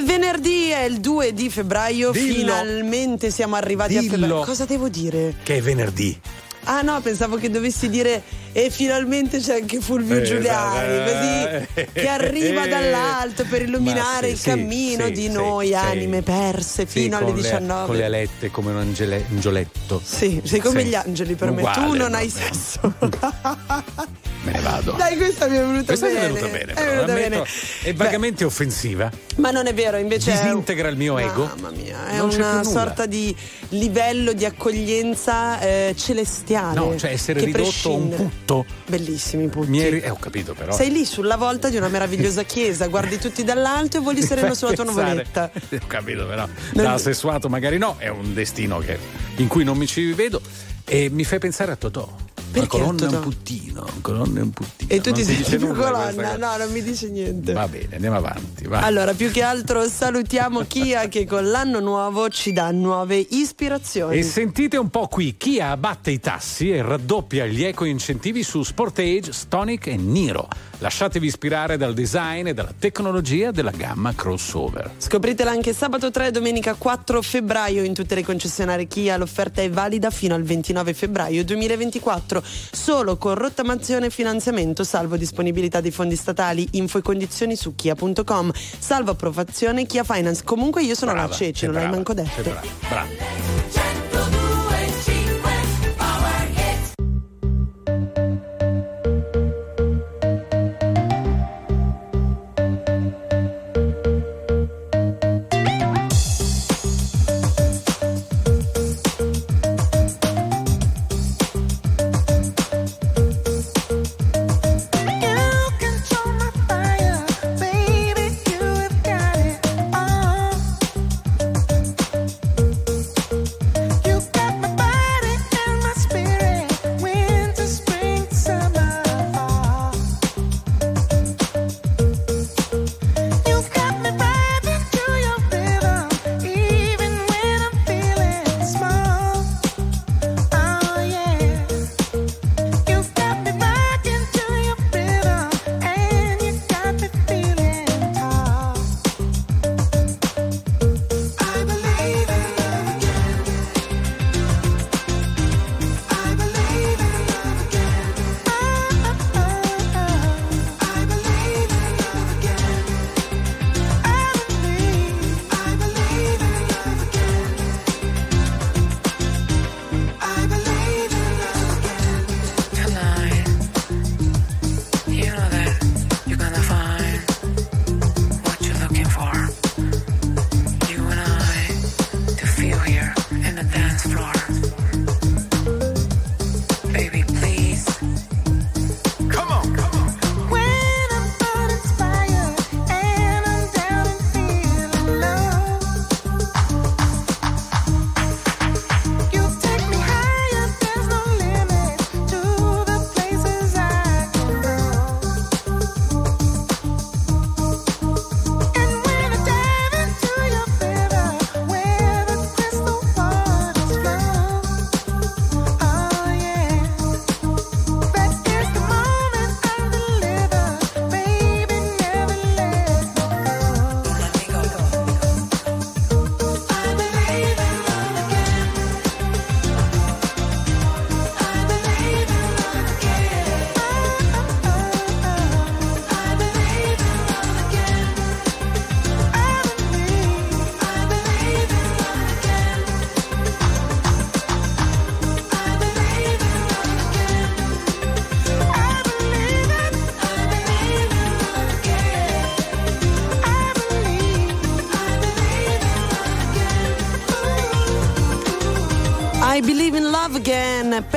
È venerdì, è il 2 di febbraio, Dillo. finalmente siamo arrivati a Dillo. febbraio. Cosa devo dire? Che è venerdì. Ah no, pensavo che dovessi dire e finalmente c'è anche Fulvio Eh, Giuliani, eh, così che arriva dall'alto per illuminare sì, il cammino sì, di sì, noi, anime perse fino alle con le- 19. con le alette come un angele- angioletto. Sì, sei come gli angeli per me. Uguale, tu non hai sesso. Me ne vado. Dai, questa mi è venuta Questa bene. è venuta bene, È però, venuta ammetto, bene. è vagamente offensiva. Beh, ma non è vero, invece. è- Disintegra il mio ego. Mamma mia, è Non una sorta di livello di accoglienza eh, celestiale. No, cioè essere ridotto a un prescinde. Putto. Bellissimi i putti. Mi eri- eh, ho capito però. Sei lì sulla volta di una meravigliosa chiesa, guardi tutti dall'alto e voli sereno sulla tua nuvoletta. Ho capito, però. Non- Da sessuato magari no, è un destino che- in cui non mi ci vedo. E mi fai pensare a Totò. Perché colonna e un puttino, una colonna e un puttino. E tu Non ti senti dice più colonna? No, non mi dice niente. Va bene, andiamo avanti. va. Allora, più che altro salutiamo Kia che con l'anno nuovo ci dà nuove ispirazioni. E sentite un po' qui, Kia abbatte i tassi e raddoppia gli eco-incentivi su Sportage, Stonic e Niro. Lasciatevi ispirare dal design e dalla tecnologia della gamma crossover. Scopritela anche sabato 3 e domenica 4 febbraio in tutte le concessionarie Kia. L'offerta è valida fino al 29 febbraio 2024, solo con rottamazione e finanziamento, salvo disponibilità dei fondi statali. Info e condizioni su kia.com. Salvo approvazione Kia Finance. Comunque io sono Brava, la Ceci, non l'hai brava, manco sei detto. brava, brava.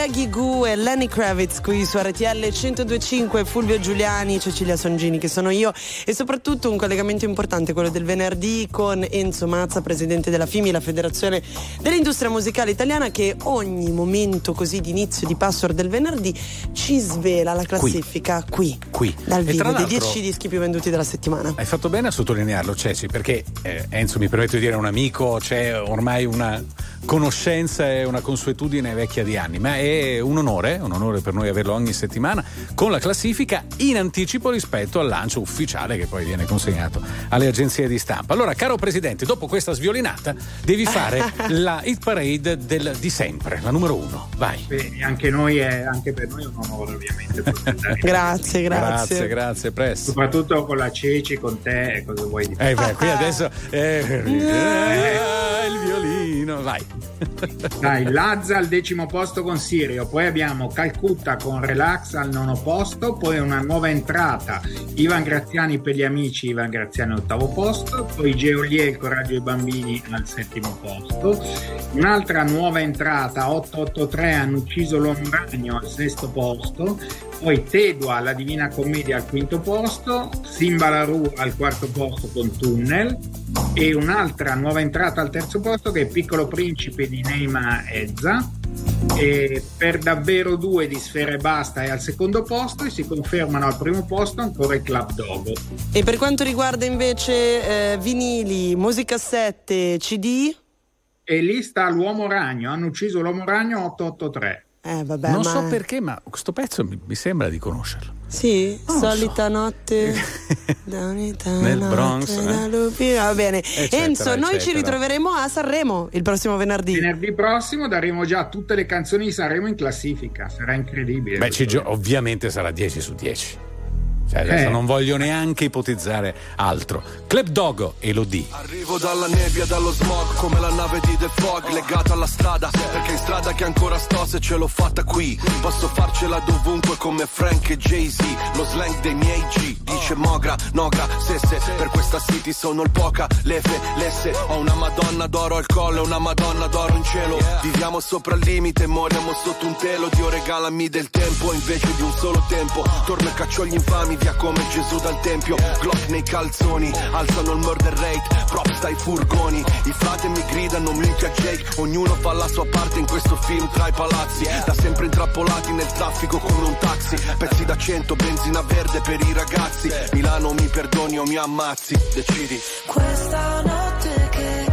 Peggy Goo e Lenny Kravitz qui su RTL 1025, Fulvio Giuliani, Cecilia Songini che sono io e soprattutto un collegamento importante, quello del venerdì con Enzo Mazza, presidente della FIMI, la Federazione dell'Industria Musicale Italiana che ogni momento così di inizio di password del venerdì ci svela la classifica qui, Qui. dal E tra vivo, dei l'altro- 10 dischi più venduti della settimana. Hai fatto bene a sottolinearlo, Ceci, perché eh, Enzo mi permetto di dire è un amico, c'è ormai una, conoscenza e una consuetudine vecchia di anni, ma è un onore, un onore per noi averlo ogni settimana con la classifica in anticipo rispetto al lancio ufficiale che poi viene consegnato alle agenzie di stampa. Allora, caro Presidente, dopo questa sviolinata devi fare la hit parade del- di sempre, la numero uno. Vai. Beh, anche, noi è, anche per noi è un onore ovviamente. Grazie, grazie. Grazie, grazie, presto. Soprattutto con la Ceci, con te, cosa vuoi di più? Eh beh, qui adesso eh, eh, il violino, vai. Dai, Lazza al decimo posto con Sirio, poi abbiamo Calcutta con Relax al nono posto, poi una nuova entrata, Ivan Graziani per gli amici, Ivan Graziani ottavo posto, poi Geolier, il coraggio dei bambini al settimo posto, un'altra nuova entrata, 883 hanno ucciso l'uomo ragno al sesto posto, poi Tedua, la Divina Commedia al quinto posto, Simba Laru al quarto posto con Tunnel e un'altra nuova entrata al terzo posto che è Piccolo Principe di Neima Ezza e per davvero due di Sfere Basta è al secondo posto e si confermano al primo posto ancora il Club Dogo. E per quanto riguarda invece eh, vinili, musicassette, CD? E lì sta l'Uomo Ragno, hanno ucciso l'Uomo Ragno 883. Eh, vabbè, non ma... so perché, ma questo pezzo mi, mi sembra di conoscerlo. Sì, Non solita notte da unità Nel notte Bronx, da eh? lupi. Va bene. Eccetera, Enzo, noi ci eccetera. ritroveremo a Sanremo il prossimo venerdì. Venerdì prossimo daremo già tutte le canzoni di Sanremo in classifica, sarà incredibile. Beh, ci gio- ovviamente sarà 10 su 10. Cioè, adesso Eh. non voglio neanche ipotizzare altro. Club Dogo e lo di. Arrivo dalla nebbia, dallo smog, come la nave di The Fog, legata alla strada, perché in strada che ancora sto se ce l'ho fatta qui. Posso farcela dovunque come Frank e Jay-Z, lo slang dei miei G, dice Mogra, Nogra, Sesse, per questa city sono il poca, lefe, lesse, ho una madonna d'oro al collo e una madonna d'oro in cielo. Viviamo sopra il limite, moriamo sotto un telo, Dio regalami del tempo invece di un solo tempo. Torno e caccio gli infami via come Gesù dal tempio, Glock nei calzoni, alzano il murder rate, props dai furgoni, i frate mi gridano minchia Jake, ognuno fa la sua parte in questo film tra i palazzi, da sempre intrappolati nel traffico come un taxi, pezzi da cento, benzina verde per i ragazzi, Milano mi perdoni o mi ammazzi, decidi. Questa notte che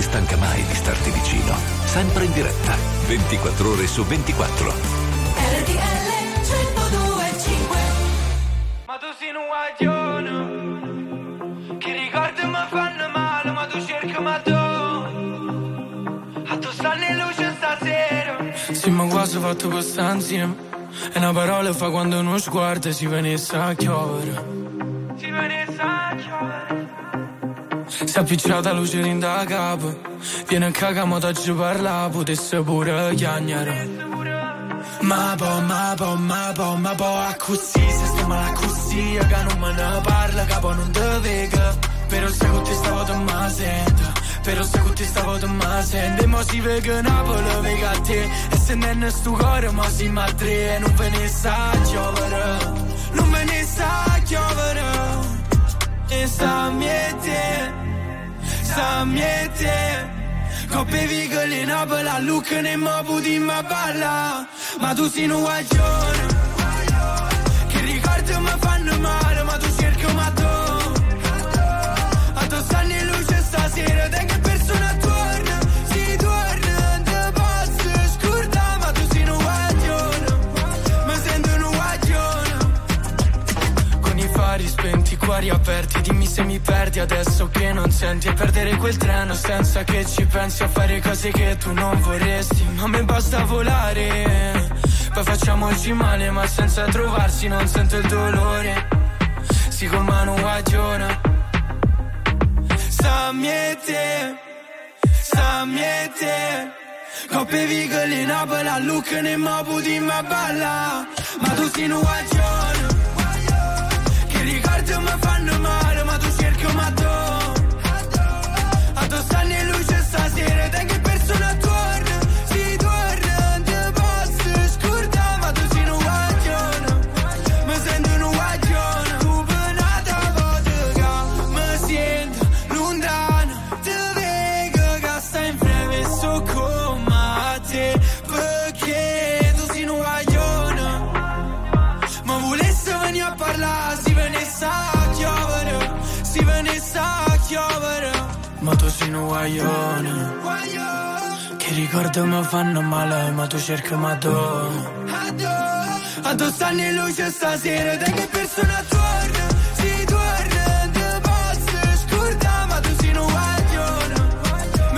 si stanca mai di starti vicino. Sempre in diretta, 24 ore su 24. RTL 1025 Ma tu sei un guaglione Che ricordi mi fanno male Ma tu cerchi ma tu A tu stanno in luce stasera Sì, ma quasi fatto questa insieme. E una parola fa quando uno sguardo si venisse a chiovere. Si è appicciata luce in da capo. Viene a cagamo da ci parla, potesse pure chiagnare. Ma po, ma po, ma po, ma po, a così, se stiamo alla così, che non me ne parla, capo non te vega. Però se con te stavo te ma sento, però se con te stavo te ma sento, e mo si vega Napoli, vega a te, e se non è sto cuore, ma si ma tre, e non ve ne sa chiovere, non ve ne sa chiovere, e sta miete, sta miete. Coppe vigole in abola, look ne mo budi ma balla Ma tu sei un guaglione. Che ricordi mi fanno male spenti, i cuori aperti Dimmi se mi perdi adesso che non senti. E perdere quel treno senza che ci pensi A fare cose che tu non vorresti. Ma a me basta volare Poi facciamoci male ma senza trovarsi non sento il dolore. Si con mano guagliona Sta miete Sta miete. Coppe vigole in abola, look ne mo budi ma balla. Ma tu sei un guaglione, che ricordo mi fanno male, ma tu cerchi ma tu. A tu stanno in luce stasera, te che persona torna,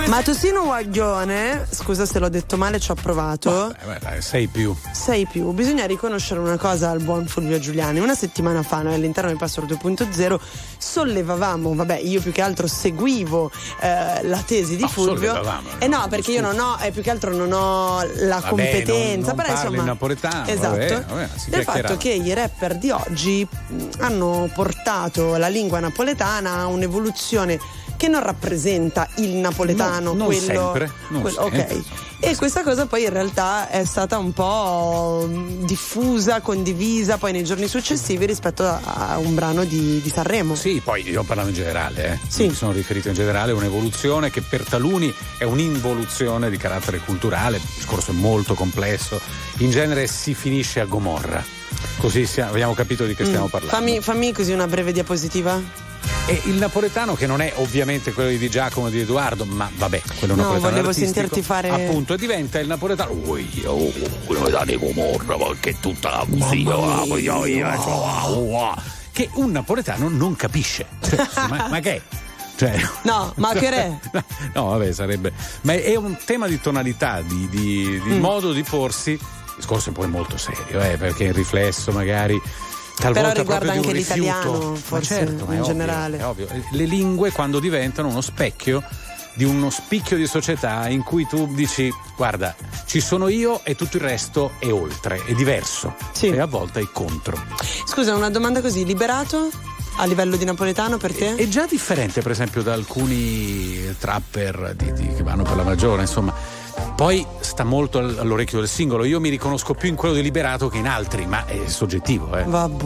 Matosino Guaglione, scusa se l'ho detto male, ci ho provato. Eh, beh, dai, sei più. Sei più, bisogna riconoscere una cosa al buon Fulvio Giuliani. Una settimana fa, noi all'interno del Password 2.0, sollevavamo, vabbè, io più che altro seguivo eh, la tesi di No, Fulvio. sollevavamo, Eh no, perché io non ho, eh, più che altro non ho la Vabbè, competenza. non- non però parli insomma. in napoletano, Esatto. vabbè, vabbè, del fatto che i rapper di oggi mh, hanno portato la lingua napoletana a un'evoluzione che non rappresenta il napoletano, Non- non quello. sempre, non quello- sempre, ok. E questa cosa poi in realtà è stata un po' mh, diffusa, condivisa poi nei giorni successivi rispetto a, un brano di, di Sanremo. Sì, poi io parlando in generale, eh. Sì. Mi sono riferito in generale a un'evoluzione che per taluni è un'involuzione di carattere culturale, il discorso è molto complesso, in genere si finisce a Gomorra. Così sia- abbiamo capito di che stiamo Mm. parlando. Fammi, fammi così una breve diapositiva. E il napoletano che non è ovviamente quello di Giacomo e di Edoardo, ma vabbè, quello No, napoletano volevo sentirti fare- appunto diventa il napoletano Ui, oh, quello da ma che tutta la musica, io, io, oh, ah, che un napoletano non capisce. Cioè, ma, ma che è? Cioè, No, ma che re? No, vabbè, sarebbe. Ma è un tema di tonalità, di, di- di Mm. modo di porsi. Il discorso è poi molto serio, eh, perché il riflesso magari. Talvolta Però riguarda anche l'italiano, rifiuto. Forse, certo, in ovvio, generale. È ovvio. Le lingue quando diventano uno specchio di uno spicchio di società in cui tu dici guarda ci sono io e tutto il resto è oltre, è diverso e a volte è contro. Scusa, una domanda così, liberato a livello di napoletano per te? È già differente, per esempio, da alcuni trapper di- di- che vanno per la maggiore, insomma. Poi sta molto all- all'orecchio del singolo. Io mi riconosco più in quello di Liberato che in altri, ma è soggettivo, eh. Vabbè,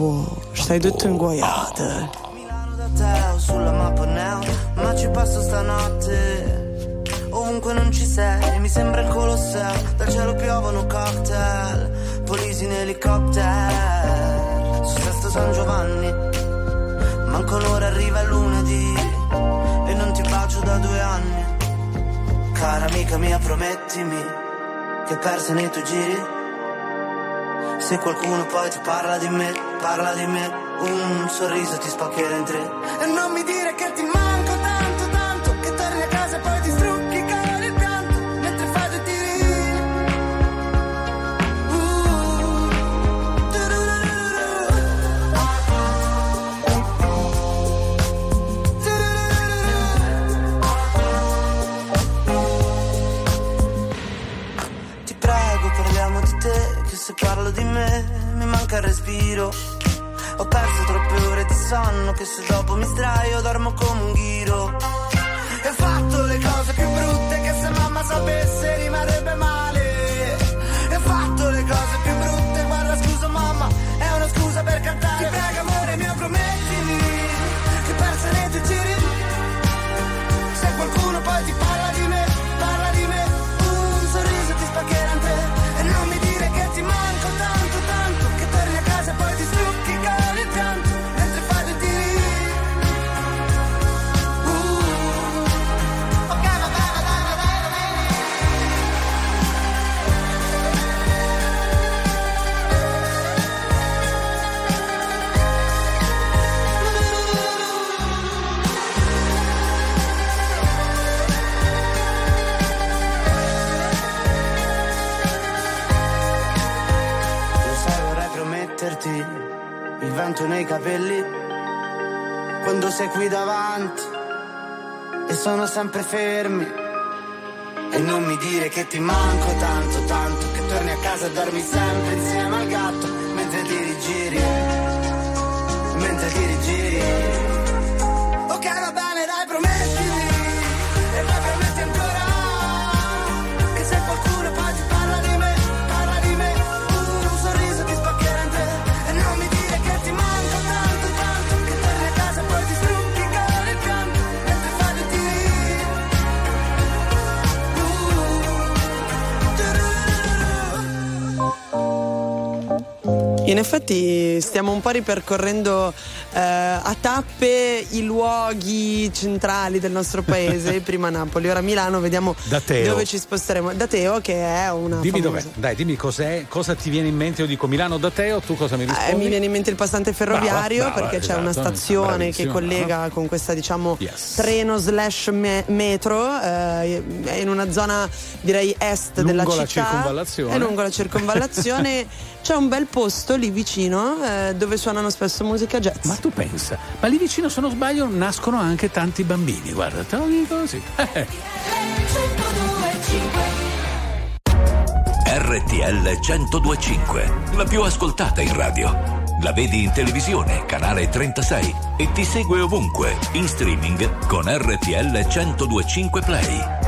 stai tutto inguaiato. da te o sulla mappa neo Ma ci passo stanotte Ovunque non ci sei Mi sembra il Colosseo Dal cielo piovono cocktail Polisi in elicottero Su Sesto San Giovanni Manco un'ora arriva il lunedì da due anni. Cara amica mia, promettimi che persa nei tuoi giri. Se qualcuno poi ti parla di me, parla di me, un sorriso ti spaccherà in tre. E non mi dire che ti manco tanto, manca il respiro. Ho perso troppe ore di sonno, che se dopo mi sdraio dormo come un ghiro. E ho fatto le cose più brutte, che se mamma sapesse rimarrebbe male. Vento nei capelli quando sei qui davanti e sono sempre fermi. E non mi dire che ti manco tanto, tanto, che torni a casa e dormi sempre insieme al gatto mentre ti rigiri, mentre ti rigiri. In effetti stiamo un po' ripercorrendo eh, a tappe i luoghi centrali del nostro paese, prima Napoli, ora Milano, vediamo Teo. dove ci sposteremo. Da Teo che è una Dimmi famosa- dov'è, dai, dimmi cos'è, cosa ti viene in mente. Io dico Milano da te o tu cosa mi Eh, rispondi? mi viene in mente il passante ferroviario Brava, brava, perché c'è una esatto, stazione che collega con questa diciamo Yes. treno slash me- metro eh, è in una zona direi est Lungo della la città circonvallazione. è lungo la circonvallazione c'è un bel posto lì vicino eh, dove suonano spesso musica jazz Ma tu pensa, ma lì vicino se non sbaglio nascono anche tanti bambini, guarda, te lo dico così. Eh. RTL 1025, la più ascoltata in radio. La vedi in televisione, canale 36 e ti segue ovunque, in streaming con RTL 1025 Play.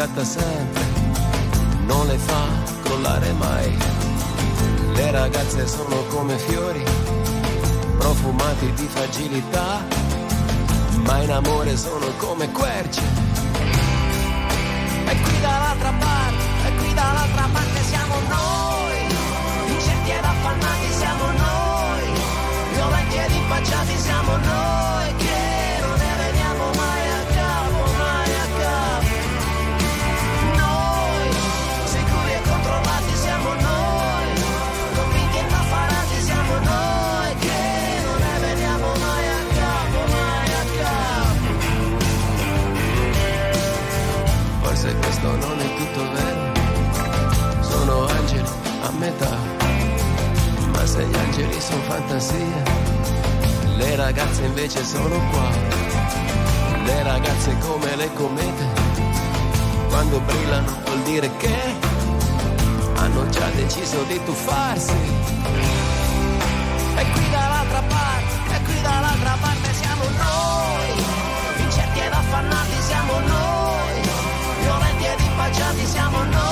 Riscatta sempre, non le fa crollare mai. Le ragazze sono come fiori, profumati di fragilità, ma in amore sono come querce. Angeli sono fantasie, le ragazze invece sono qua, le ragazze come le comete, quando brillano vuol dire che hanno già deciso di tuffarsi. E qui dall'altra parte, e qui dall'altra parte siamo noi, incerti ed affannati siamo noi, violenti ed impacciati siamo noi,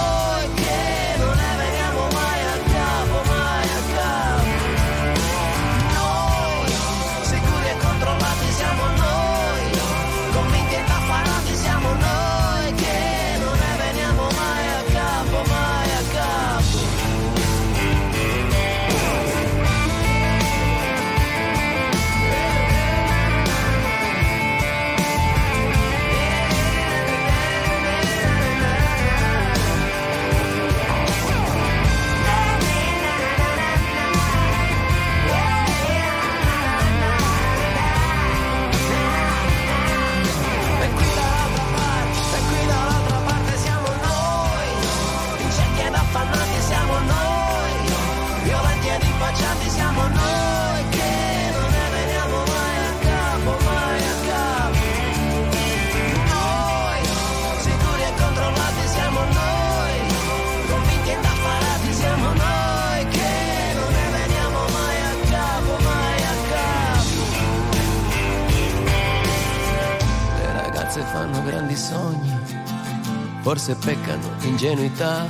forse peccano ingenuità,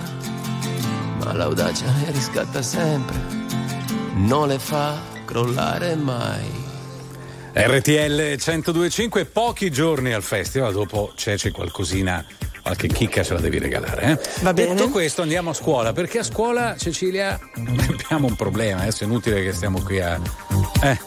ma l'audacia le riscatta sempre, non le fa crollare mai. RTL 1025, pochi giorni al festival, dopo c'è, c'è qualcosina, qualche chicca ce la devi regalare. Eh? Va bene. Detto questo andiamo a scuola, perché a scuola Cecilia abbiamo un problema, adesso è inutile che stiamo qui a... Eh,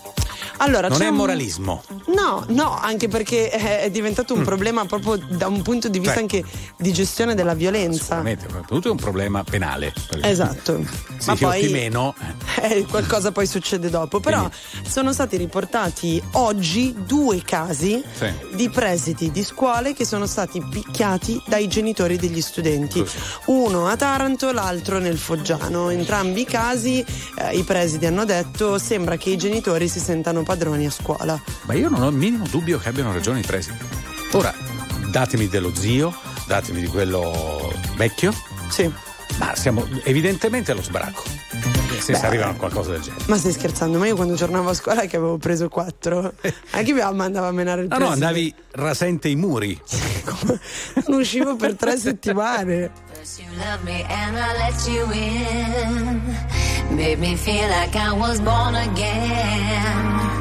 Allora, non c'è è un- moralismo. No, no, anche perché è è diventato un problema proprio da un punto di vista Cioè. anche di gestione della violenza. Sicuramente, soprattutto è un problema penale. Esatto. Se Ma poi meno, eh, qualcosa poi succede dopo. Però sono stati riportati oggi due casi Sì. di presidi di scuole che sono stati picchiati dai genitori degli studenti. Così. Uno a Taranto, l'altro nel Foggiano. Entrambi i casi eh, i presidi hanno detto sembra che i genitori si sentano padroni a scuola. ma io non ho il minimo dubbio che abbiano ragione i presidi. Ora, datemi dello zio, datemi di quello vecchio, Sì. ma siamo evidentemente allo sbracco. Se si arrivano a qualcosa del genere. Ma stai scherzando? Ma io quando tornavo a scuola che avevo preso quattro, anche mia mamma andava a menare il Ah no, preside. andavi rasente i muri. Non uscivo per tre settimane. You love me and I let you in. Made me feel like I was born again.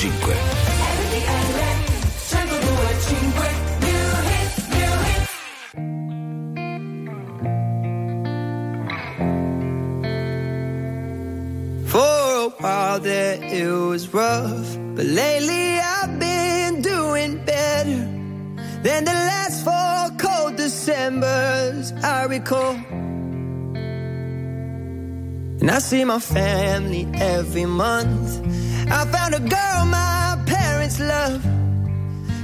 1025. For a while there it was rough, but lately I've been doing better than the last four cold Decembers I recall. And I see my family every month. I found a girl.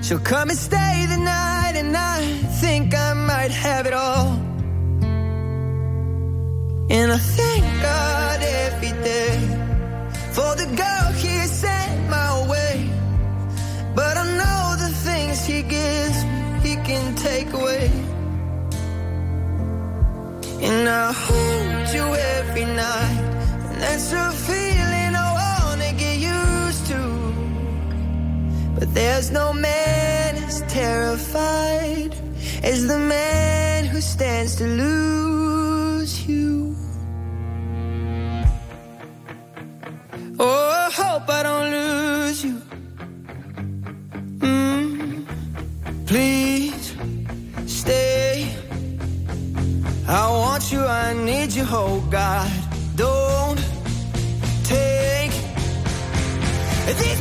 She'll come and stay the night, and I think I might have it all. And I thank God every day for the girl he sent my way. But I know the things he gives me, he can take away. And I hold you every night, and that's a feeling I wanna get used to. But there's no man terrified as the man who stands to lose you. Oh, I hope I don't lose you. Mm, please stay. I want you, I need you, oh God. Don't take these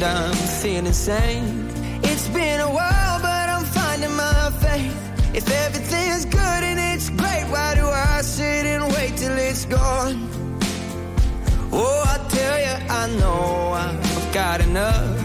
mind, I'm feeling sane. It's been a while, but I'm finding my faith. If everything's good and it's great, why do I sit and wait till it's gone? Oh, I tell you, I know I've got enough.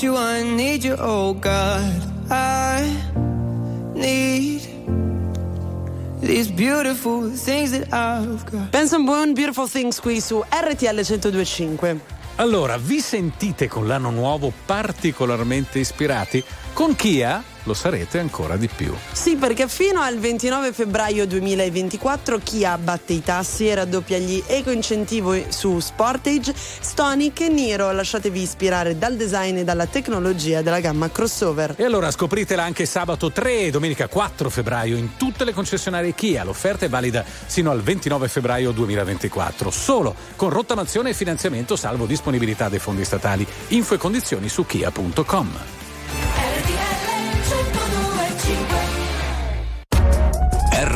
Want you, I need you, oh God. I need these beautiful things that I've got. Pensa un buon Beautiful Things qui su RTL 1025. Allora, vi sentite con l'anno nuovo particolarmente ispirati? Con Kia lo sarete ancora di più. Sì, perché fino al 29 febbraio 2024 Kia abbatte i tassi e raddoppia gli eco-incentivo su Sportage, Stonic e Niro. Lasciatevi ispirare dal design e dalla tecnologia della gamma crossover. E allora scopritela anche sabato 3 e domenica 4 febbraio in tutte le concessionarie Kia. L'offerta è valida sino al 29 febbraio 2024, solo con rottamazione e finanziamento salvo disponibilità dei fondi statali. Info e condizioni su kia.com.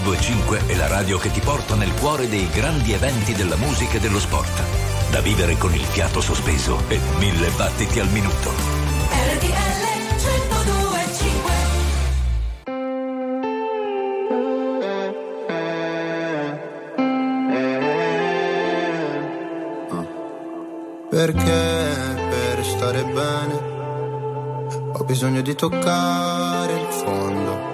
1025 è la radio che ti porta nel cuore dei grandi eventi della musica e dello sport. Da vivere con il fiato sospeso e mille battiti al minuto. RTL 1025 Perché per stare bene ho bisogno di toccare il fondo.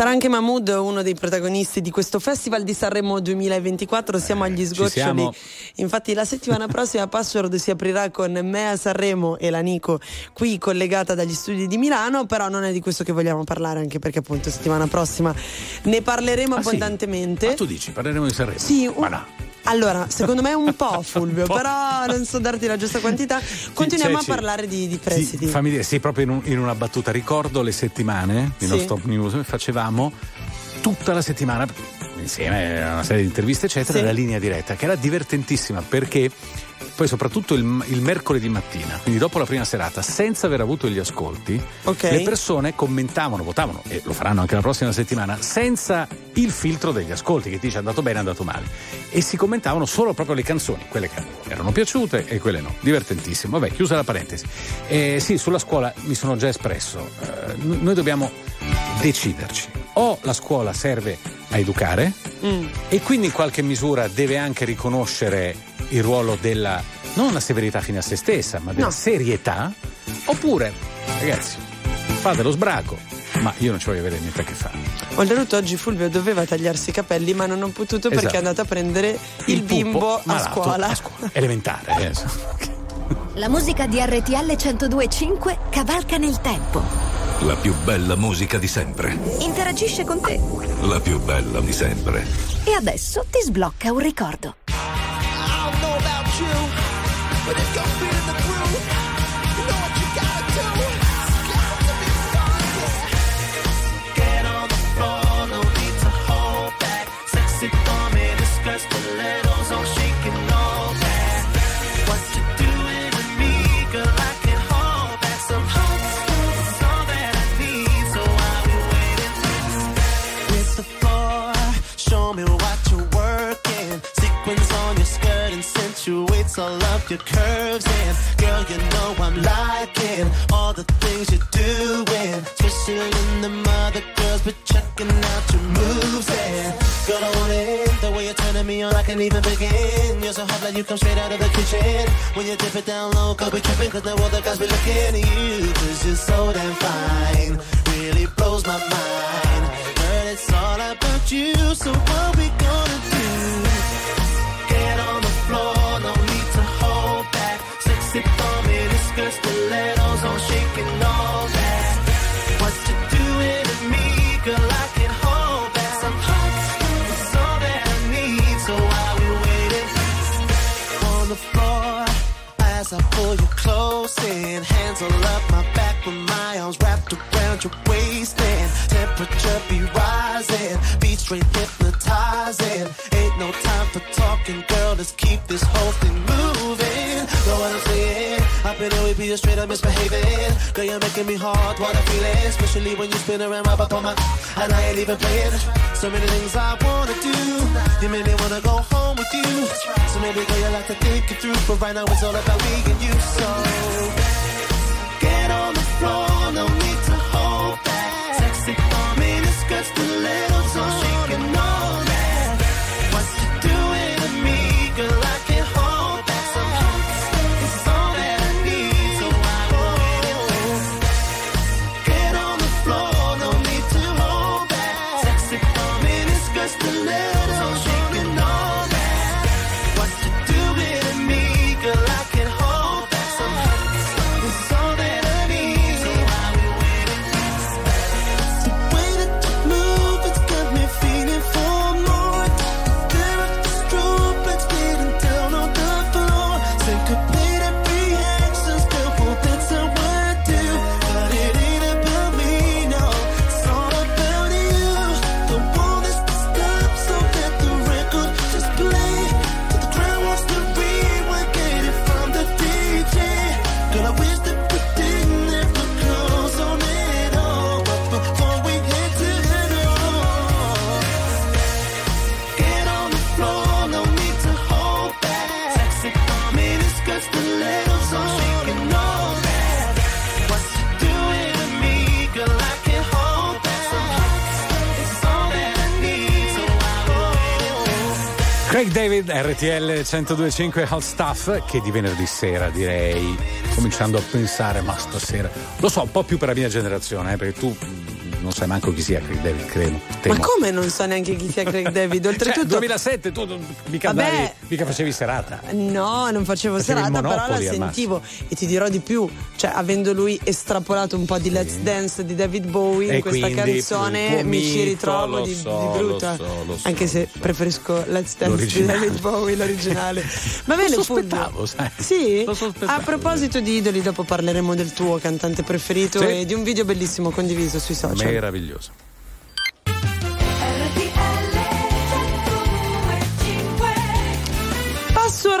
Sarà anche Mahmood uno dei protagonisti di questo Festival di Sanremo 2024. Siamo agli sgoccioli. Infatti, la settimana prossima Password si aprirà con me a Sanremo e la Nico qui collegata dagli studi di Milano. Però non è di questo che vogliamo parlare, anche perché appunto settimana prossima ne parleremo Ah, sì? abbondantemente. Ma tu dici, parleremo di Sanremo? Sì, un- no. Allora, secondo me un po' Fulvio, Un po'. però non so darti la giusta quantità. Continuiamo Cioè, a parlare di, di Sì, prestiti. fammi dire, sì, proprio in, un- in una battuta. Ricordo le settimane di Sì. Non Stop News, facevamo tutta la settimana insieme a una serie di interviste, eccetera, Sì. la linea diretta, che era divertentissima perché poi soprattutto il, il mercoledì mattina, quindi dopo la prima serata, senza aver avuto gli ascolti, Ok. le persone commentavano, votavano, e lo faranno anche la prossima settimana, senza il filtro degli ascolti, che dice è andato bene, è andato male. E si commentavano solo proprio le canzoni, quelle che erano piaciute e quelle no. Divertentissimo. Vabbè, chiusa la parentesi. Eh, sì, sulla scuola mi sono già espresso. Eh, noi dobbiamo deciderci. O la scuola serve a educare Mm. e quindi in qualche misura deve anche riconoscere il ruolo della non la severità fine a se stessa, ma della No. serietà, oppure ragazzi, fate lo sbraco, ma io non ci voglio avere niente a che fare. Oltretutto oggi Fulvio doveva tagliarsi i capelli, ma non ha potuto perché Esatto. è andato a prendere il, pupo bimbo a scuola. a scuola. Elementare, eh. La musica di RTL 1025 cavalca nel tempo. La più bella musica di sempre. Interagisce con te. La più bella di sempre. E adesso ti sblocca un ricordo. I don't know about you, but if you're feeling Sequins on your skirt and accentuates all of your curves. And girl, you know I'm liking all the things you're doing. Especially in the mother girls, but checking out your moves. And girl, I want it. The way you're turning me on, I can't even begin. You're so hot like you come straight out of the kitchen. When you dip it down low, go be tripping, cause the guys be looking at you. Cause you're so damn fine. Really blows my mind. Girl, it's all about you, so what we gonna do? skirt, stilettos on, shaking all that. What you doing to me, girl? I can hold back. Some hot, it's all that I need. So while we waiting on the floor, as I pull you close in, hands all up my back with my arms wrapped around your waist, and temperature be rising, beat straight hypnotizing. Ain't no time for talking, girl. Let's keep this whole thing moving. In here we be straight up misbehaving. Girl, you're making me hard, what I feel it, especially when you spin around right up on my. And I ain't even playing. So many things I wanna do. You made me wanna go home with you. So maybe girl, you like to think it through, but right now it's all about me and you. So get on the floor, no RTL 1025 Hot Stuff, che di venerdì sera direi, cominciando a pensare, ma stasera, lo so, un po' più per la mia generazione, eh, perché tu mm, non sai manco chi sia David, credo. Temo. Ma come non so neanche chi sia Craig David? Cioè, Oltretutto. 2007 tu mica, Vabbè. andavi, mica facevi serata. No, non facevo Facevi serata, però la sentivo e ti dirò di più, cioè avendo lui estrapolato un po' di Let's Dance di David Bowie E in questa quindi canzone mi ci ritrovo di, so, di brutta. lo so, lo so, anche se preferisco Let's Dance di. David Bowie, l'originale. Va bene, Lo sospettavo, sai. Sì? Lo sospettavo. A proposito di idoli, dopo parleremo del tuo cantante preferito Sì. e di un video bellissimo condiviso sui social. Meraviglioso.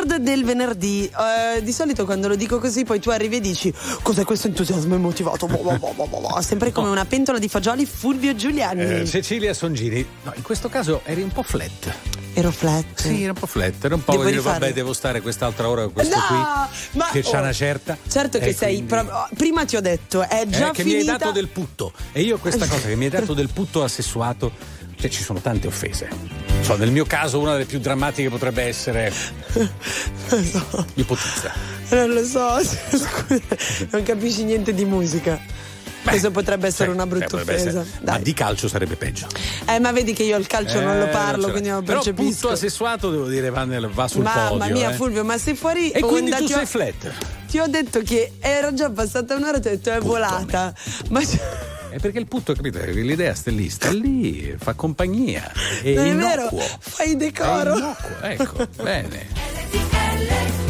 Password del venerdì. Eh, di solito quando lo dico così, poi tu arrivi e dici cos'è questo entusiasmo immotivato? Boh, boh, boh. Sempre come una pentola di fagioli Fulvio Giuliani. Eh, Cecilia Songini, no, in questo caso eri un po' flat. Ero flat. Sì, era un po' flat, era un po' Devo dire, vabbè, devo stare quest'altra ora con questo No, qui. ma- che c'ha oh, una certa. Certo che E sei. quindi- oh, prima ti ho detto, è già eh, che mi hai finita. dato del putto. E io questa cosa che mi hai dato del putto assessuato, cioè ci sono tante offese. So, nel mio caso una delle più drammatiche potrebbe essere ipotizza. Non lo so, scusa, non capisci niente di musica. Questo potrebbe essere una brutta potrebbe offesa. Ma di calcio sarebbe peggio. Eh, ma vedi che io il calcio non lo Eh, parlo, ce quindi non lo Però percepisco. putto assessuato devo dire va, nel- va sul Mamma podio. mia, eh. Fulvio, ma sei fuori E quindi tu ti ho- sei flat. Ti ho detto che era già passata un'ora e ti ho detto è volata. Ma È perché il putto, capito? L'idea sta lì, sta lì, fa compagnia. È non è vero, fai decoro. È innocuo, ecco, bene.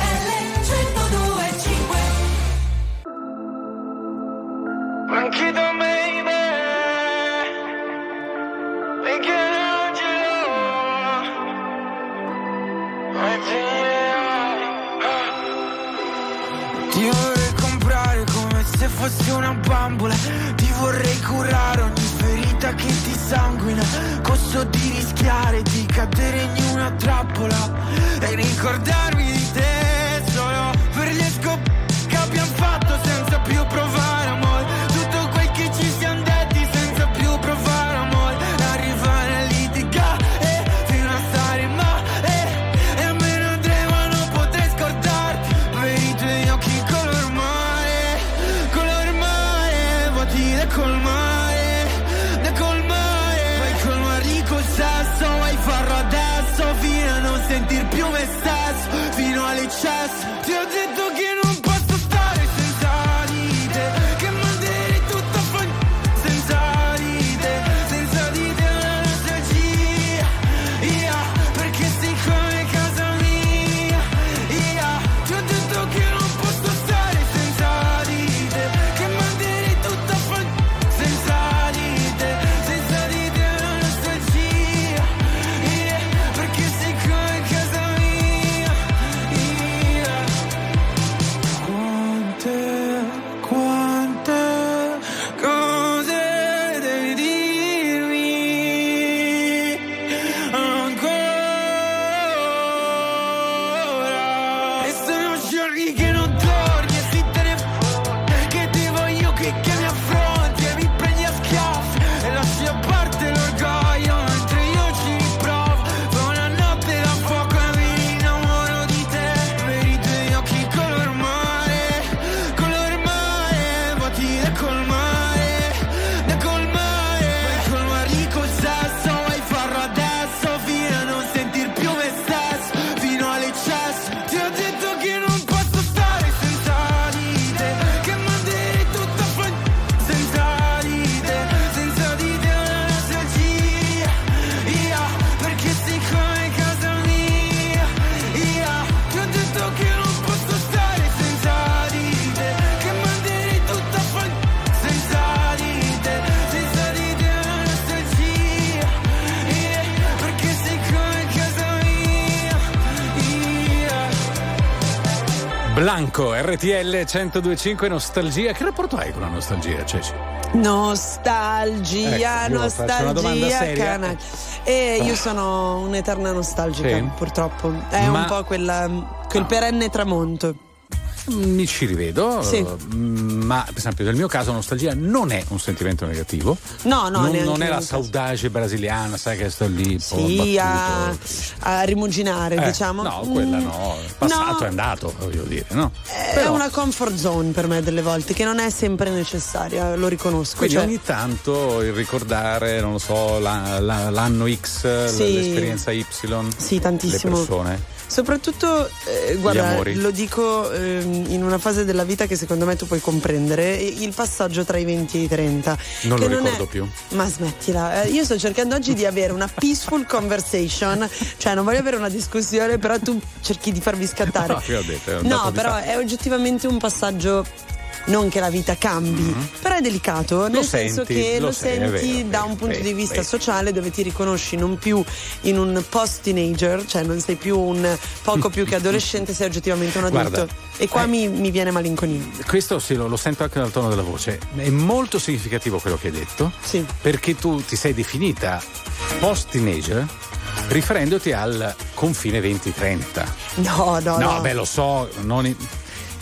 Blanco, RTL 1025 Nostalgia. Che rapporto hai con la nostalgia, Ceci? Nostalgia, Ecco, nostalgia, canaglia. E io sono un'eterna nostalgica, Sì? purtroppo. È Ma- un po' quella, quel perenne tramonto. Mi ci rivedo, Sì. eh, ma per esempio nel mio caso nostalgia non è un sentimento negativo. No, no, non, non è la saudade brasiliana, sai che sto lì Sì, a, a rimuginare, Eh, diciamo. No, quella Mm, no, il passato no. è andato, voglio dire, no? È Però- una comfort zone per me delle volte, che non è sempre necessaria, lo riconosco. Quindi cioè- ogni tanto il ricordare, non lo so, la- la- l'anno X, Sì. l'esperienza Y, Sì, tantissimo. le persone. Soprattutto, eh, guarda, lo dico ehm, in una fase della vita che secondo me tu puoi comprendere, il passaggio tra i 20 e i 30. Non lo è- ricordo più. Ma smettila, eh, io sto cercando oggi di avere una peaceful conversation, cioè non voglio avere una discussione, però tu cerchi di farvi scattare. No, detto, è No, però è oggettivamente un passaggio. Non che la vita cambi, però è delicato, nel senso Mhm. senti, che lo lo, senti vero, da vero, un punto vero, di vista sociale dove ti riconosci non più in un post-teenager, cioè non sei più un poco più che adolescente, sei oggettivamente un adulto. Guarda, e qua eh, mi, mi viene malinconia. Questo sì, lo, lo sento anche dal tono della voce. È molto significativo quello che hai detto. Sì. Perché tu ti sei definita post-teenager riferendoti al confine 20-30. No, no, no. No, beh, lo so, non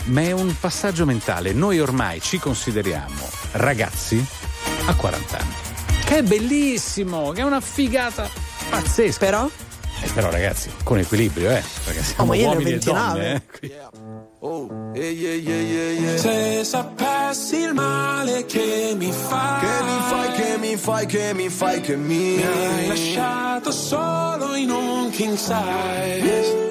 ma è un passaggio mentale. Noi ormai ci consideriamo ragazzi a 40 anni. Che è bellissimo, che è una figata pazzesca. Però? Eh, però ragazzi, con equilibrio, eh. Perché siamo Oh, ma io ne ho uomini e 29. donne, eh. Se sapessi il male che mi fai Che mi fai, che mi fai, che mi fai, che mi Mi hai lasciato solo in un king size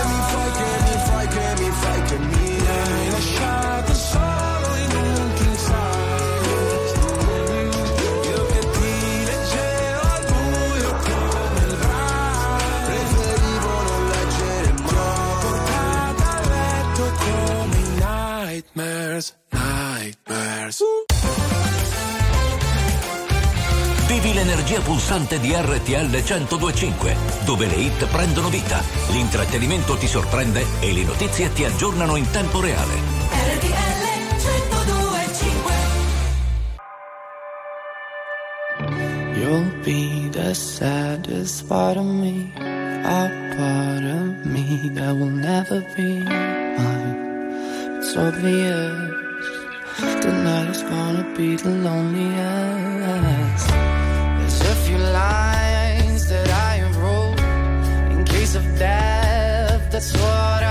nightmares. Vivi l'energia pulsante di RTL 1025, dove le hit prendono vita, l'intrattenimento ti sorprende e le notizie ti aggiornano in tempo reale. RTL 1025 You'll be the saddest part of me, a part of me that will never be mine. It's obvious tonight gonna be the loneliest. There's a few lines that I wrote in case of death. That's what I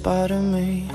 spite of me.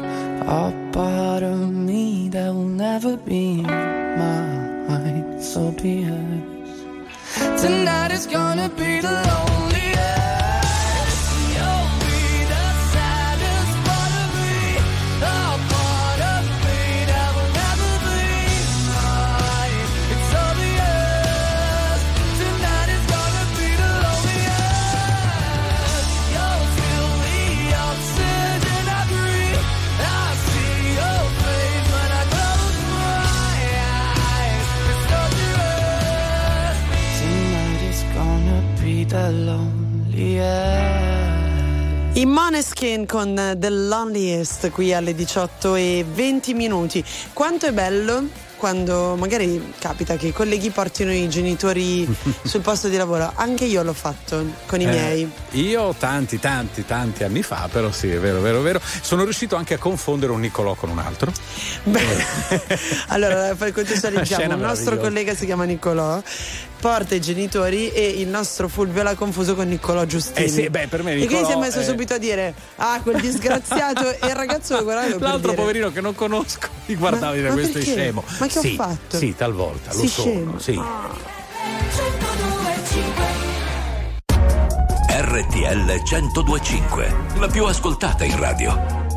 Skin con The Loneliest qui alle 18 e 20 minuti. Quanto è bello quando magari capita che i colleghi portino i genitori sul posto di lavoro, anche io l'ho fatto con i eh, miei. Io tanti, tanti, tanti anni fa, però sì, è vero, vero, vero. Sono riuscito anche a confondere un Nicolò con un altro. Beh, allora, poi contestualizziamo. Il diciamo, nostro collega si chiama Nicolò porta i genitori e il nostro Fulvio l'ha confuso con Niccolò Giustini. Eh sì, beh, per me Niccolò, E quindi si è messo eh... subito a dire, ah, quel disgraziato e il ragazzo lo guardava. L'altro dire... poverino che non conosco, mi guardava guardavi da questo perché? è scemo. Ma che sì, ho fatto? Sì, talvolta, lo si sono, scemo. sì. RTL 1025, la più ascoltata in radio.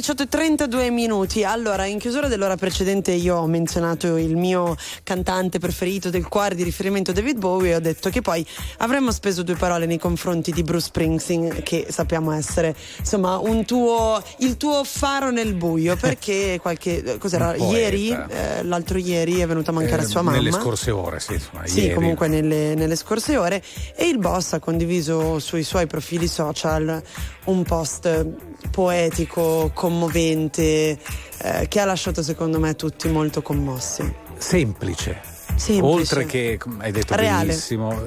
18:32 minuti. Allora, in chiusura dell'ora precedente io ho menzionato il mio cantante preferito del cuore di riferimento David Bowie e ho detto che poi avremmo speso due parole nei confronti di Bruce Springsteen che sappiamo essere insomma un tuo il tuo faro nel buio perché qualche cos'era ieri eh, l'altro ieri è venuta a mancare Eh, sua mamma. Nelle scorse ore, sì, insomma, Sì, ieri. comunque nelle, nelle scorse ore e il boss ha condiviso sui suoi profili social un post poetico, commovente, eh, che ha lasciato secondo me tutti molto commossi. Semplice. Semplice. Oltre che, hai detto Reale. benissimo,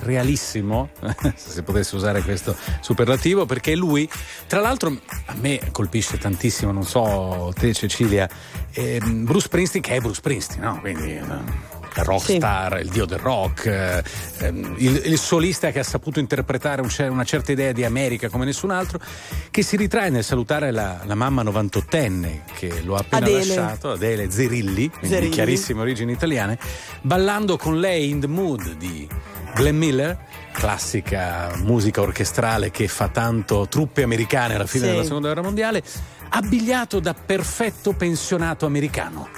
realissimo, se si potesse usare questo superlativo, perché lui, tra l'altro, a me colpisce tantissimo, non so, te Cecilia, ehm, Bruce Springsteen che è Bruce Springsteen, no? Quindi... eh, rockstar, il dio del rock, eh, ehm, il, il solista che ha saputo interpretare un una certa idea di America come nessun altro, che si ritrae nel salutare la, la mamma 98enne che lo ha appena Adele. lasciato, Adele Zerilli. di chiarissime origini italiane, ballando con lei In the Mood di Glenn Miller, classica musica orchestrale che fa tanto truppe americane alla fine Sì. della seconda guerra mondiale, abbigliato da perfetto pensionato americano.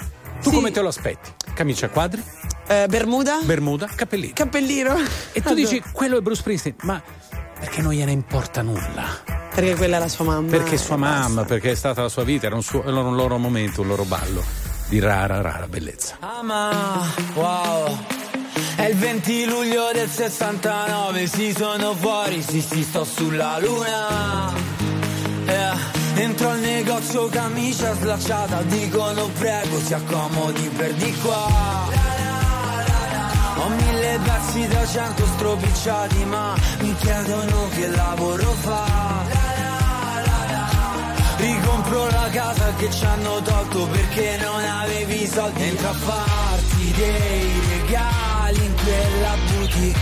Tu come te lo aspetti? Camicia a quadri? Eh, Bermuda? Bermuda, cappellino. Cappellino. E tu dici, quello è Bruce Springsteen, ma perché non gliene importa nulla? Perché quella è la sua mamma. Perché sua basta. mamma, perché è stata la sua vita, era un, suo- era un loro momento, un loro ballo di rara, rara bellezza. Ama, wow. È il 20 luglio del 69, si sono fuori, sì sì sto sulla luna. Eh, Entro al negozio camicia slacciata, dicono prego si accomodi per di qua. Ho mille pezzi da cento stropicciati ma mi chiedono che lavoro fa. Ricompro la casa che ci hanno tolto perché non avevi soldi. Entra a farti dei regali in quella boutique.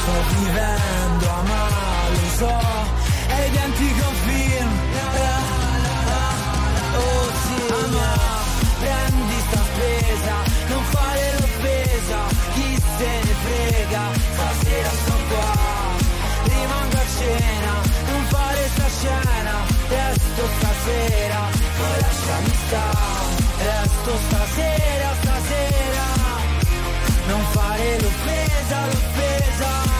Sto vivendo a so, e i denti confirm. Oh sì, ma prendi sta spesa, non fare l'offesa, chi se ne frega, stasera sto qua, rimango a cena, non fare sta scena, resto stasera, poi lasciami stare, resto stasera, stasera, non fare l'offesa, l'offesa, a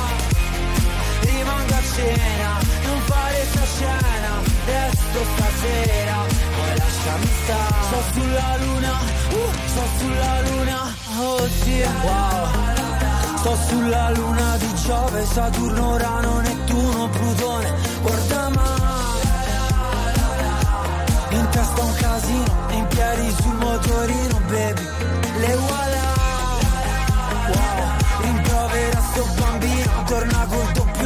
cena, non fare sta scena, resto stasera, poi lasciami stare. Sto sulla luna, uh, sto sulla luna, oh zia, wow. Sto sulla luna di Giove, Saturno, Rano, Nettuno, Plutone, guarda ma. In testa un casino, in piedi sul motorino, baby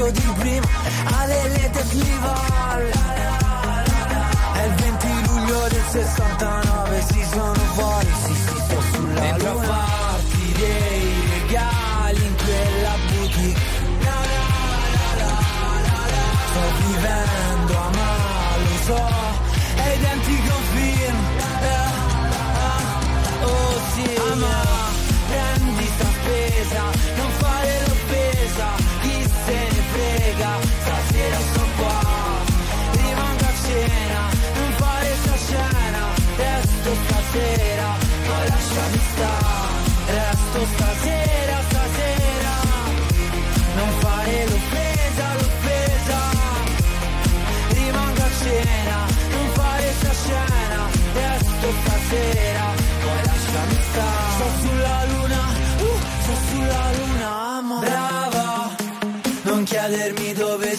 quello di prima Ale le festival È il 20 luglio del 69 Si sono fuori, si si sto sulla Dentro luna. a farti dei regali in quella boutique. La, la, la, Sto vivendo a male, so. È identico film. Eh, eh, eh, oh sì,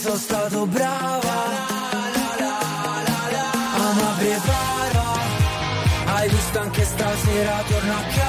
sono stato brava. Ah ma prepara Hai visto anche stasera torno a casa.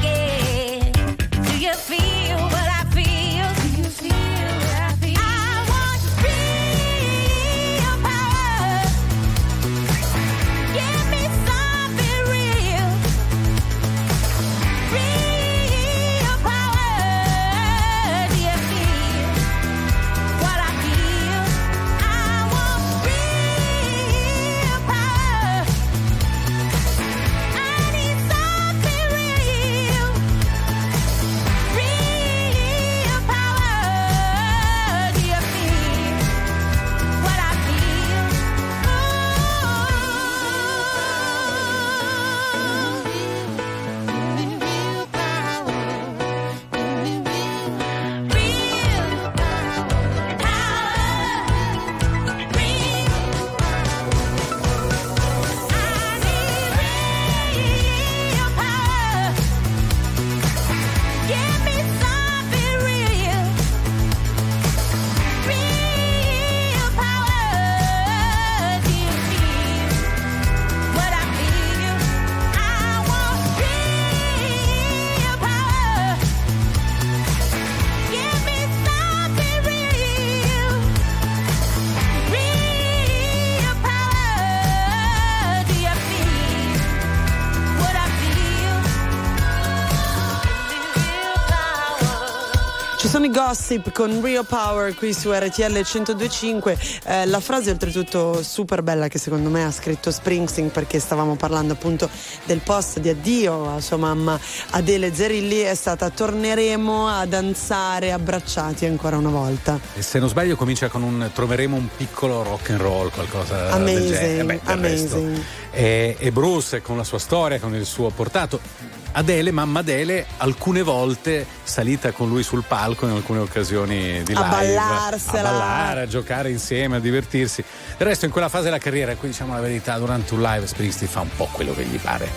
Gossip con Real Power qui su RTL 1025. Eh, la frase oltretutto super bella che secondo me ha scritto Springsteen perché stavamo parlando appunto del post di addio a sua mamma Adele Zerilli è stata torneremo a danzare abbracciati ancora una volta. E se non sbaglio comincia con un troveremo un piccolo rock and roll, qualcosa del Amazing, genere. Beh, del resto. amazing. E, e Bruce con la sua storia, con il suo portato. Adele, mamma Adele, alcune volte salita con lui sul palco in alcune occasioni di A live. ballarsela. A ballare, a giocare insieme, a divertirsi. Del resto in quella fase della carriera, qui diciamo la verità, durante un live Springsteen fa un po' quello che gli pare.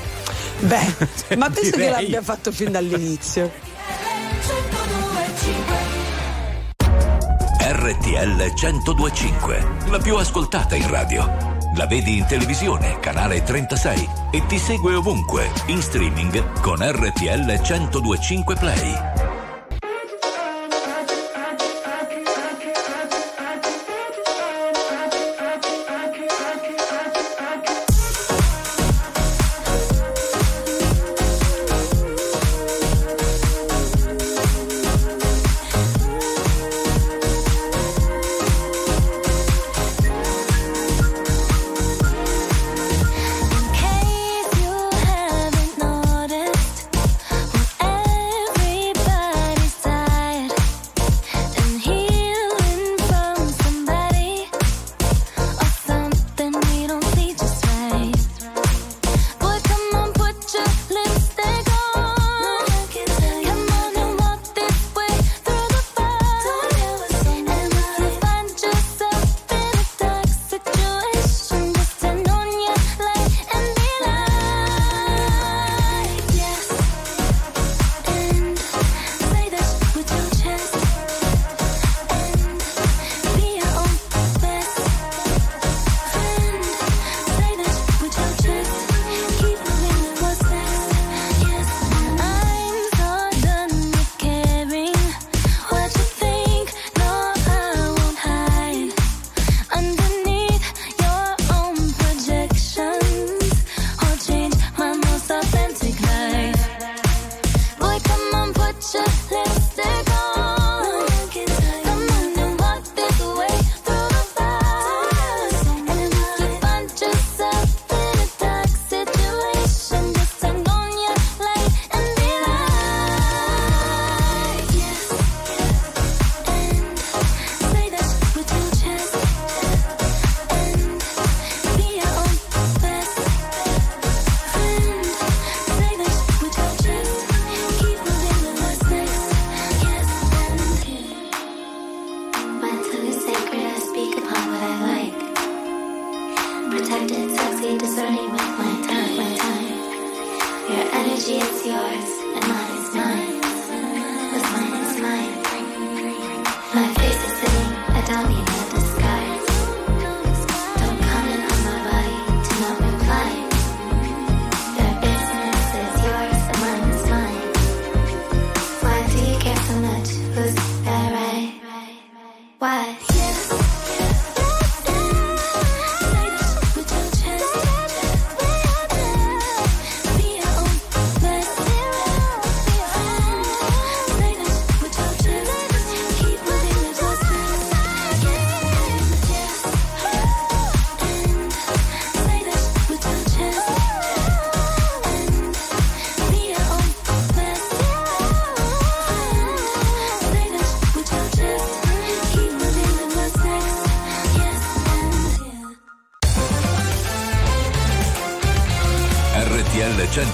Beh, ma penso che direi. l'abbia fatto fin dall'inizio. RTL 1025, la più ascoltata in radio. La vedi in televisione, canale 36 e ti segue ovunque, in streaming con RTL 1025 Play.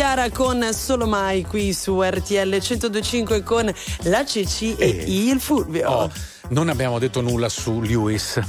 Chiara con Solo Mai qui su RTL 1025 con la Ceci e, il Fulvio. Oh, non abbiamo detto nulla su Lewis.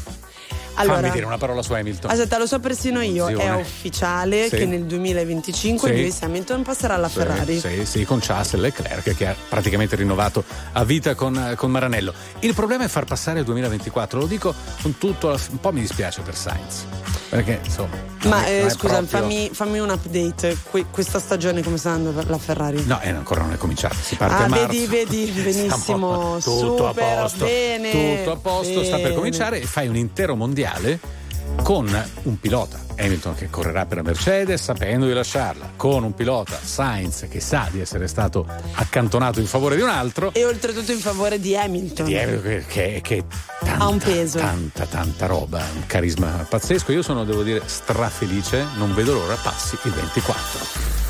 Allora- Fammi dire una parola su Hamilton. Aspetta, lo so persino io, è ufficiale Sì. che nel 2025 Sì. Lewis Hamilton passerà alla Sì, Ferrari. Sì, sì, con Charles Leclerc che ha praticamente rinnovato a vita con, con Maranello. Il problema è far passare il 2024, lo dico con tutto, un po' mi dispiace per Sainz. Perché insomma. Ma eh, scusa, proprio- fammi, fammi un update. Que- questa stagione come sta andando la Ferrari? No, eh, ancora non è cominciato, si parte Ah, a marzo. vedi, vedi, benissimo. Siamo- tutto super a posto. bene. Tutto a posto, sta per bene. cominciare e fai un intero mondiale con un pilota Hamilton che correrà per la Mercedes sapendo di lasciarla, con un pilota Sainz che sa di essere stato accantonato in favore di un altro E oltretutto in favore di Hamilton. di Hamilton che, che, che tanta, ha un peso. tanta tanta roba, un carisma pazzesco. Io sono, devo dire, strafelice, non vedo l'ora passi il 24.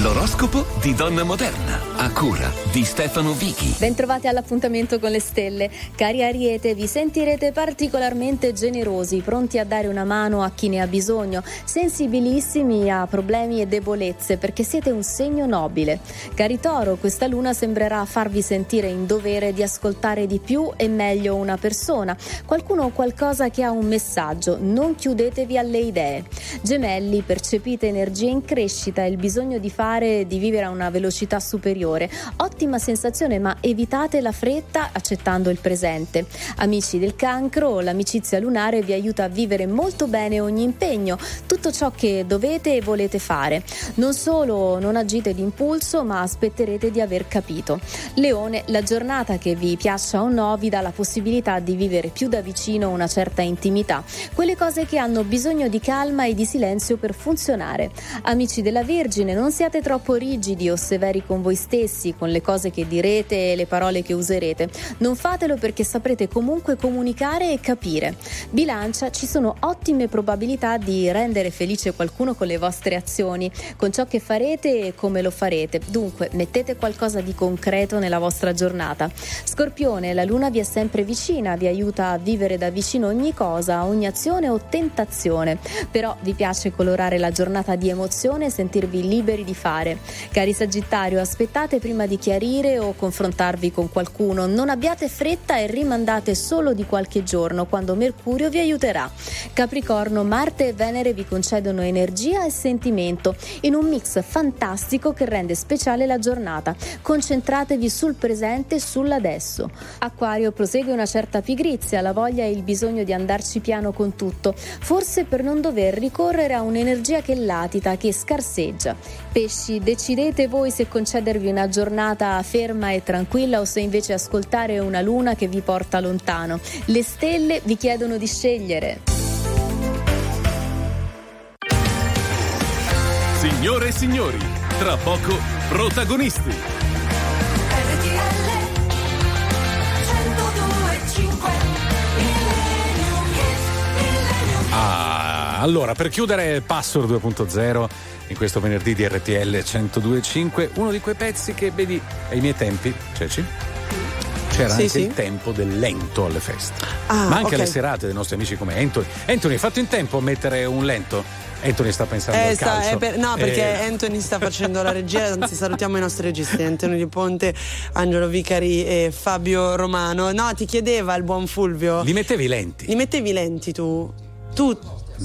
L'oroscopo di Donna Moderna, a cura di Stefano Vichi. Bentrovati all'appuntamento con le stelle. Cari Ariete, vi sentirete particolarmente generosi, pronti a dare una mano a chi ne ha bisogno, sensibilissimi a problemi e debolezze, perché siete un segno nobile. Cari Toro, questa luna sembrerà farvi sentire in dovere di ascoltare di più e meglio una persona, qualcuno o qualcosa che ha un messaggio. Non chiudetevi alle idee. Gemelli, percepite energie in crescita e il bisogno di fare, di vivere a una velocità superiore. Ottima sensazione, ma evitate la fretta accettando il presente. Amici del cancro, l'amicizia lunare vi aiuta a vivere molto bene ogni impegno, tutto ciò che dovete e volete fare. Non solo non agite d'impulso, ma aspetterete di aver capito. Leone, la giornata che vi piaccia o no vi dà la possibilità di vivere più da vicino una certa intimità, quelle cose che hanno bisogno di calma e di silenzio per funzionare. Amici della Vergine, non siate troppo rigidi o severi con voi stessi, con le cose che direte e le parole che userete. Non fatelo perché saprete comunque comunicare e capire. Bilancia, ci sono ottime probabilità di rendere felice qualcuno con le vostre azioni, con ciò che farete e come lo farete. Dunque, mettete qualcosa di concreto nella vostra giornata. Scorpione, la luna vi è sempre vicina, vi aiuta a vivere da vicino ogni cosa, ogni azione o tentazione. Però vi piace colorare la giornata di emozione e sentirvi liberi di fare. Cari Sagittario, aspettate prima di chiarire o confrontarvi con qualcuno. Non abbiate fretta e rimandate solo di qualche giorno quando Mercurio vi aiuterà. Capricorno, Marte e Venere vi concedono energia e sentimento in un mix fantastico che rende speciale la giornata. Concentratevi sul presente e sull'adesso. Acquario, prosegue una certa pigrizia, la voglia e il bisogno di andarci piano con tutto, forse per non dover ricorrere a un'energia che latita, che scarseggia. Pesci, decidete voi se concedervi una giornata ferma e tranquilla o se invece ascoltare una luna che vi porta lontano. Le stelle vi chiedono di scegliere. Signore e signori, tra poco protagonisti. Ah, allora, per chiudere Password 2.0 in questo venerdì di RTL 102.5, uno di quei pezzi che vedi ai miei tempi, Ceci? C'era Sì, anche sì. il tempo del lento alle feste, Ah, ma anche ok. alle serate dei nostri amici come Anthony. Anthony, hai fatto in tempo a mettere un lento? Anthony sta pensando Eh, al sta- calcio. eh, per- no, perché Eh, Anthony sta facendo la regia, anzi salutiamo i nostri registi, Anthony Di Ponte, Angelo Vicari e Fabio Romano. No, ti chiedeva il buon Fulvio. Li mettevi lenti? Li mettevi lenti tu? Tu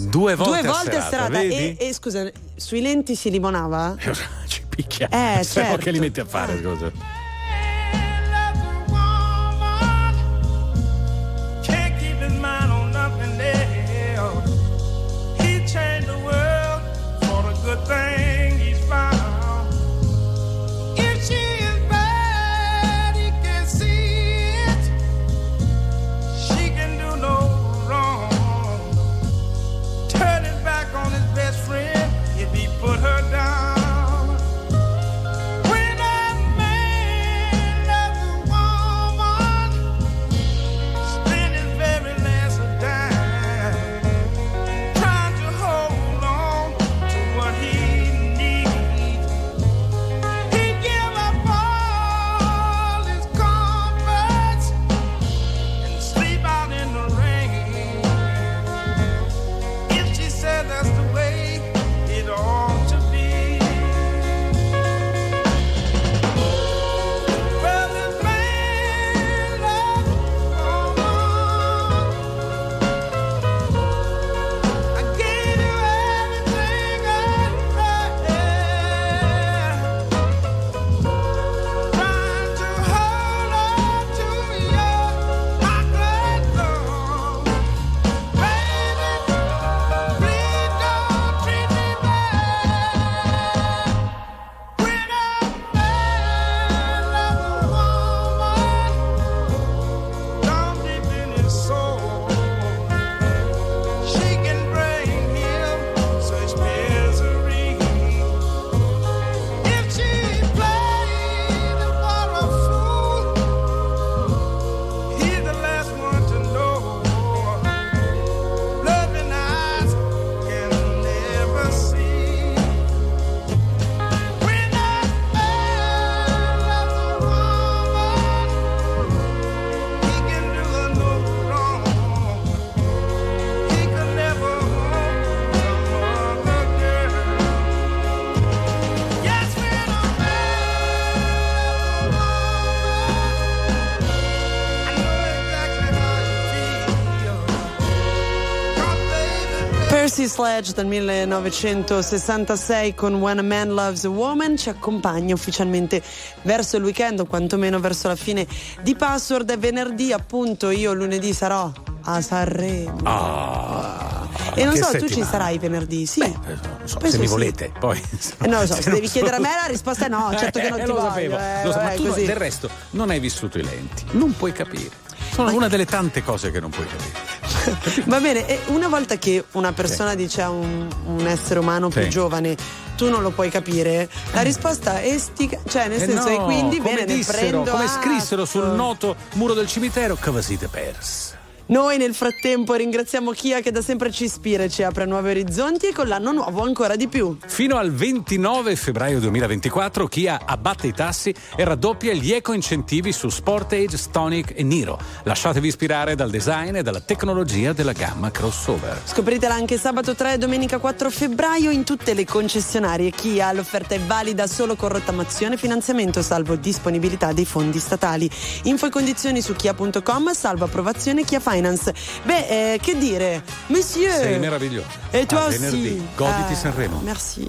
Due volte, due a volte a serata, strada vedi? e, e scusa, sui lenti si limonava? Ci picchia. Eh, certo. che li metti a fare, scusa. Sledge del 1966 con When a Man Loves a Woman ci accompagna ufficialmente verso il weekend o quantomeno verso la fine di Password. È venerdì appunto, io lunedì sarò a Sanremo. Ah, e non so, tu ci settimana. sarai venerdì? Sì. Non so, se mi sì. volete, poi. Eh, non lo so, se non devi chiedere a me la risposta è no, certo che non Eh, ti lo voglio. sapevo, eh, lo so, ma tu così. del resto non hai vissuto i lenti, non puoi capire. Sono una delle tante cose che non puoi capire. Va bene, e una volta che una persona dice a un, un essere umano più Sì. giovane tu non lo puoi capire, la risposta è stica, cioè nel Eh senso no, e quindi come bene, ne dissero, prendo come atto. scrissero sul noto muro del cimitero, vi siete persi. Noi nel frattempo ringraziamo Kia che da sempre ci ispira e ci apre nuovi orizzonti e con l'anno nuovo ancora di più. Fino al 29 febbraio 2024 Kia abbatte i tassi e raddoppia gli eco-incentivi su Sportage, Stonic e Niro. Lasciatevi ispirare dal design e dalla tecnologia della gamma crossover. Scopritela anche sabato 3 e domenica 4 febbraio in tutte le concessionarie Kia. L'offerta è valida solo con rottamazione e finanziamento salvo disponibilità dei fondi statali. Info e condizioni su kia.com salvo approvazione Kia Finance. Beh, eh, che dire? Monsieur! Sei meraviglioso. E A aussi. venerdì. Goditi Ah, Sanremo. Merci.